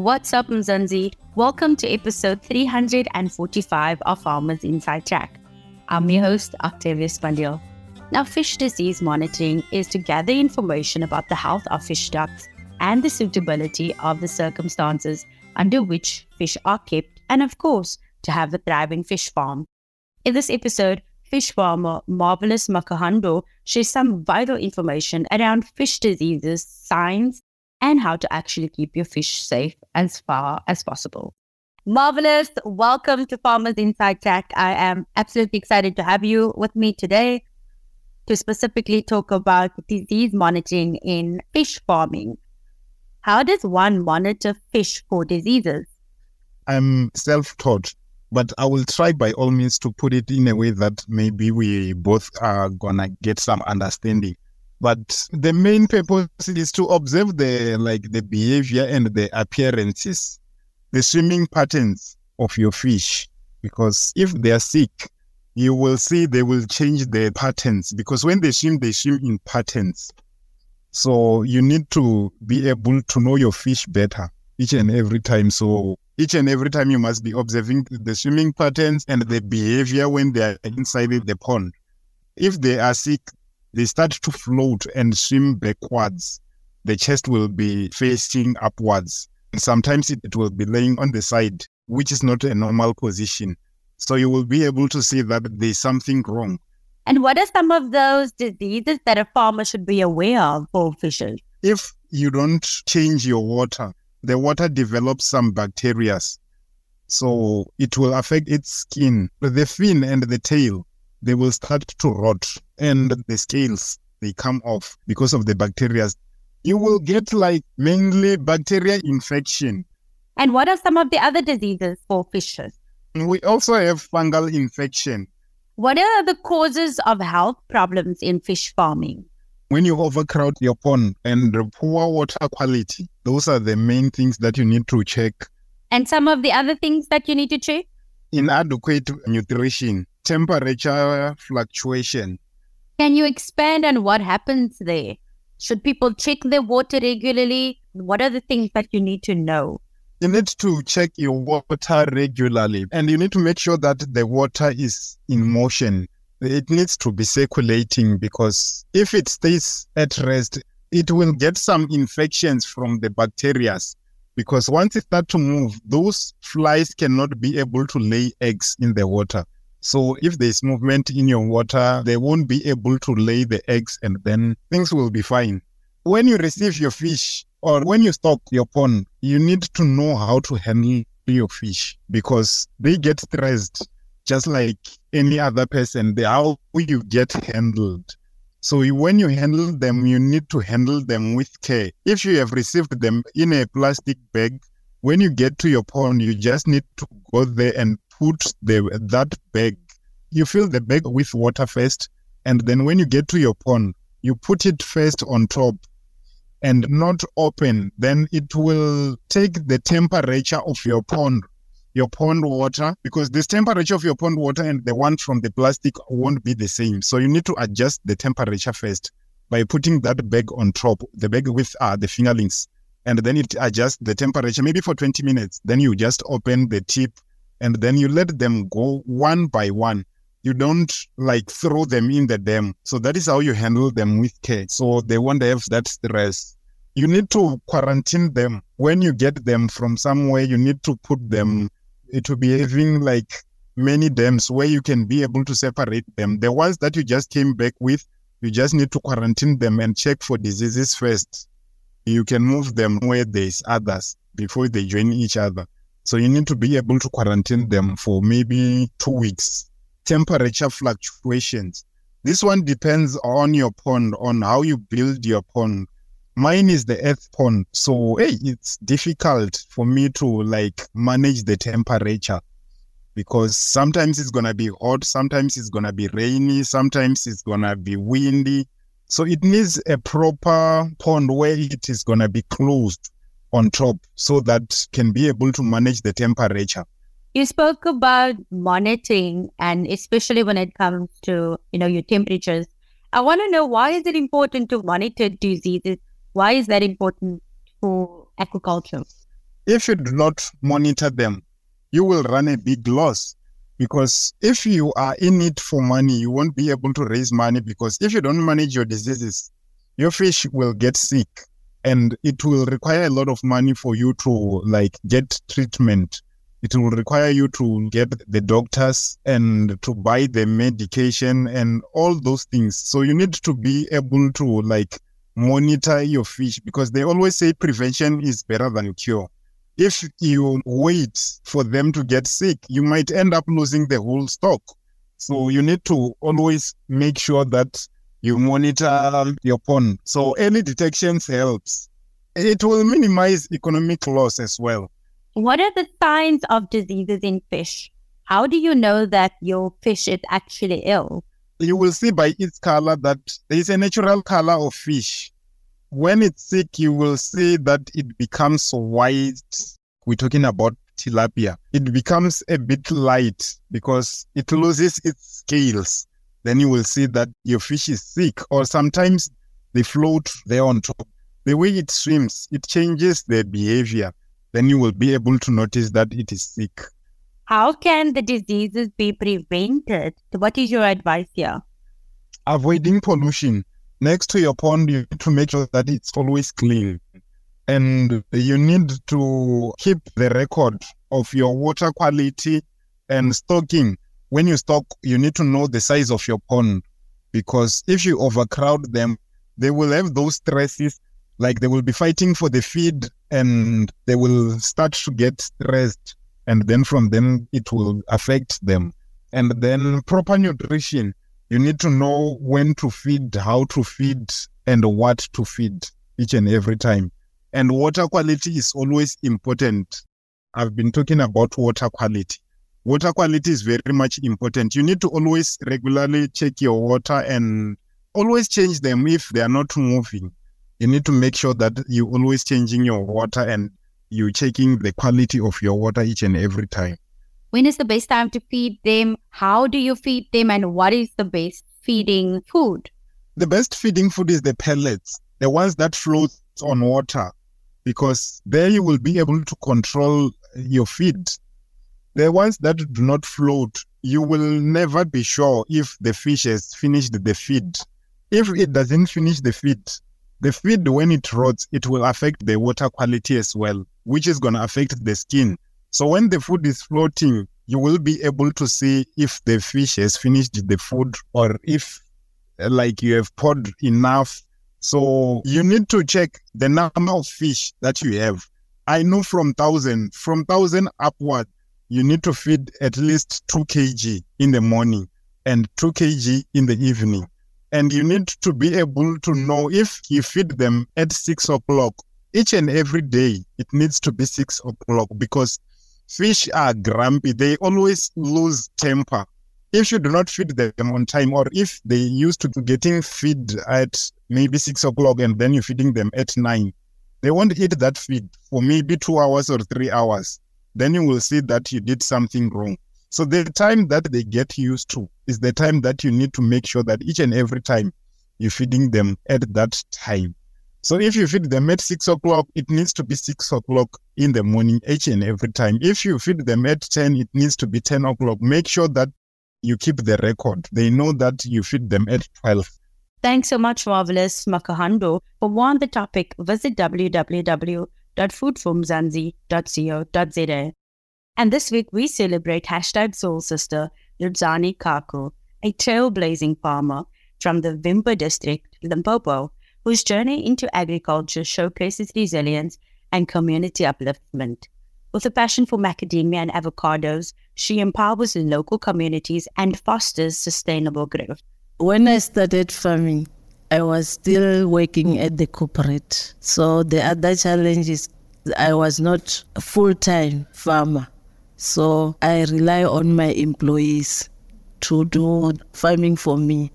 What's up, Mzansi? Welcome to episode 345 of Farmers Inside Track. I'm your host, Octavius Pandil. Now, fish disease monitoring is to gather information about the health of fish stocks and the suitability of the circumstances under which fish are kept, and of course, to have a thriving fish farm. In this episode, fish farmer Marvellous Makhando shares some vital information around fish diseases, signs, and how to actually keep your fish safe as far as possible. Marvellous, welcome to Farmers Inside Track. I am absolutely excited to have you with me today to specifically talk about disease monitoring in fish farming. How does one monitor fish for diseases? I'm self taught, but I will try by all means to put it in a way that maybe we both are gonna get some understanding. But the main purpose is to observe the like the behavior and the appearances, the swimming patterns of your fish. Because if they are sick, you will see they will change their patterns because when they swim, they swim in patterns. So you need to be able to know your fish better each and every time. So each and every time you must be observing the swimming patterns and the behavior when they are inside the pond. If they are sick, they start to float and swim backwards. The chest will be facing upwards. And sometimes it, it will be laying on the side, which is not a normal position. So you will be able to see that there's something wrong. And what are some of those diseases that a farmer should be aware of for fishes? If you don't change your water, the water develops some bacteria. So it will affect its skin, the fin and the tail they will start to rot and the scales they come off because of the bacteria. You will get like mainly bacteria infection. And what are some of the other diseases for fishes? We also have fungal infection. What are the causes of health problems in fish farming? When you overcrowd your pond and poor water quality, those are the main things that you need to check. And some of the other things that you need to check? Inadequate nutrition temperature fluctuation. Can you expand on what happens there? Should people check their water regularly? What are the things that you need to know? You need to check your water regularly and you need to make sure that the water is in motion. It needs to be circulating because if it stays at rest, it will get some infections from the bacteria because once it starts to move, those flies cannot be able to lay eggs in the water. So if there's movement in your water, they won't be able to lay the eggs and then things will be fine. When you receive your fish or when you stock your pond, you need to know how to handle your fish because they get stressed just like any other person. They how you get handled. So when you handle them, you need to handle them with care. If you have received them in a plastic bag, when you get to your pond, you just need to go there and put the that bag, you fill the bag with water first, and then when you get to your pond, you put it first on top and not open. Then it will take the temperature of your pond, your pond water, because this temperature of your pond water and the one from the plastic won't be the same. So you need to adjust the temperature first by putting that bag on top, the bag with uh, the fingerlings, and then it adjusts the temperature maybe for 20 minutes. Then you just open the tip and then you let them go one by one. You don't like throw them in the dam. So that is how you handle them with care. So they won't have that stress. You need to quarantine them. When you get them from somewhere, you need to put them, it will be having like many dams where you can be able to separate them. The ones that you just came back with, you just need to quarantine them and check for diseases first. You can move them where there's others before they join each other. So you need to be able to quarantine them for maybe two weeks. Temperature fluctuations. This one depends on your pond, on how you build your pond. Mine is the earth pond. So hey, it's difficult for me to like manage the temperature because sometimes it's gonna be hot, sometimes it's gonna be rainy, sometimes it's gonna be windy. So it needs a proper pond where it is gonna be closed on top so that can be able to manage the temperature. You spoke about monitoring and especially when it comes to, you know, your temperatures. I want to know why is it important to monitor diseases? Why is that important for aquaculture? if you do not monitor them, you will run a big loss. Because if you are in it for money, you won't be able to raise money because if you don't manage your diseases, your fish will get sick and it will require a lot of money for you to like get treatment. It will require you to get the doctors and to buy the medication and all those things. So you need to be able to like monitor your fish because they always say prevention is better than cure. If you wait for them to get sick you might end up losing the whole stock. So you need to always make sure that you monitor your pond. So any detections helps. It will minimize economic loss as well. What are the signs of diseases in fish? How do you know that your fish is actually ill? You will see by its color that there is a natural color of fish. When it's sick, you will see that it becomes white. We're talking about tilapia. It becomes a bit light because it loses its scales then you will see that your fish is sick, or sometimes they float there on top. The way it swims, it changes their behavior. Then you will be able to notice that it is sick. How can the diseases be prevented? What is your advice here? Avoiding pollution. Next to your pond, you need to make sure that it's always clean. And you need to keep the record of your water quality and stocking when you stock, you need to know the size of your pond because if you overcrowd them, they will have those stresses. Like they will be fighting for the feed and they will start to get stressed. And then from then it will affect them. And then proper nutrition. You need to know when to feed, how to feed, and what to feed each and every time. And water quality is always important. I've been talking about water quality water quality is very much important. You need to always regularly check your water and always change them if they are not moving. You need to make sure that you always changing your water and you checking the quality of your water each and every time. When is the best time to feed them? How do you feed them and what is the best feeding food? The best feeding food is the pellets, the ones that float on water because there you will be able to control your feed the ones that do not float, you will never be sure if the fish has finished the feed. If it doesn't finish the feed, the feed, when it rots, it will affect the water quality as well, which is going to affect the skin. So when the food is floating, you will be able to see if the fish has finished the food or if like you have poured enough. So you need to check the number of fish that you have. I know from thousand, from thousand upward, you need to feed at least 2 kg in the morning and 2 kg in the evening. And you need to be able to know if you feed them at 6 o'clock each and every day, it needs to be 6 o'clock because fish are grumpy. They always lose temper. If you do not feed them on time, or if they used to getting feed at maybe 6 o'clock and then you're feeding them at 9, they won't eat that feed for maybe two hours or three hours then you will see that you did something wrong. So the time that they get used to is the time that you need to make sure that each and every time you're feeding them at that time. So if you feed them at six o'clock, it needs to be six o'clock in the morning each and every time. If you feed them at 10, it needs to be 10 o'clock. Make sure that you keep the record. They know that you feed them at 12. Thanks so much, Marvellous Makhando. For more on the topic, visit www www.foodformzansi.co.za. And this week we celebrate hashtag Soul Sister Ludzani Kaku, a trailblazing farmer from the Vhembe district, Limpopo, whose journey into agriculture showcases resilience and community upliftment. With a passion for macadamia and avocados, she empowers local communities and fosters sustainable growth. When I started farming, I was still working at the corporate. So the other challenge is I was not a full time farmer. So I rely on my employees to do farming for me.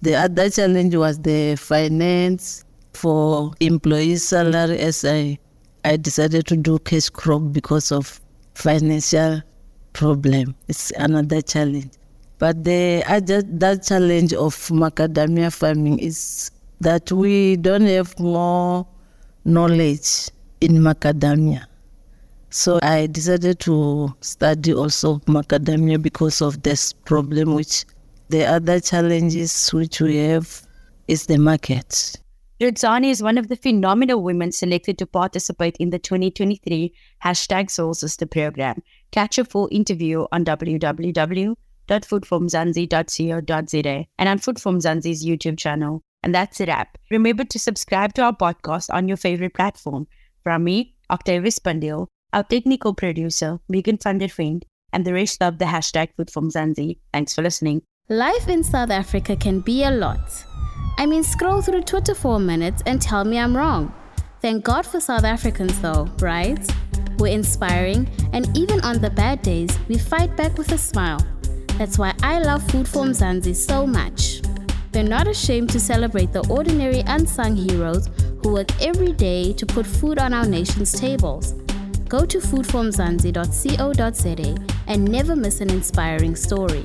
The other challenge was the finance for employees' salary as I, I decided to do cash crop because of financial problem. It's another challenge. But the that challenge of macadamia farming is that we don't have more knowledge in macadamia. So I decided to study also macadamia because of this problem, which the other challenges which we have is the market. Ridzani is one of the phenomenal women selected to participate in the 2023 hashtag Soul Sister program. Catch a full interview on www.foodformzansi.co.za and on Food for Mzansi's YouTube channel. And that's a wrap. Remember to subscribe to our podcast on your favorite platform. From me, Octavius Pandil, our technical producer, Megan van Veen, and the rest of the hashtag Food for Mzansi. Thanks for listening. Life in South Africa can be a lot. I mean, scroll through Twitter for a minute and tell me I'm wrong. Thank God for South Africans, though, right? We're inspiring, and even on the bad days, we fight back with a smile. That's why I love Food for Mzansi so much. They're not ashamed to celebrate the ordinary unsung heroes who work every day to put food on our nation's tables. Go to foodformzansi.co.za and never miss an inspiring story.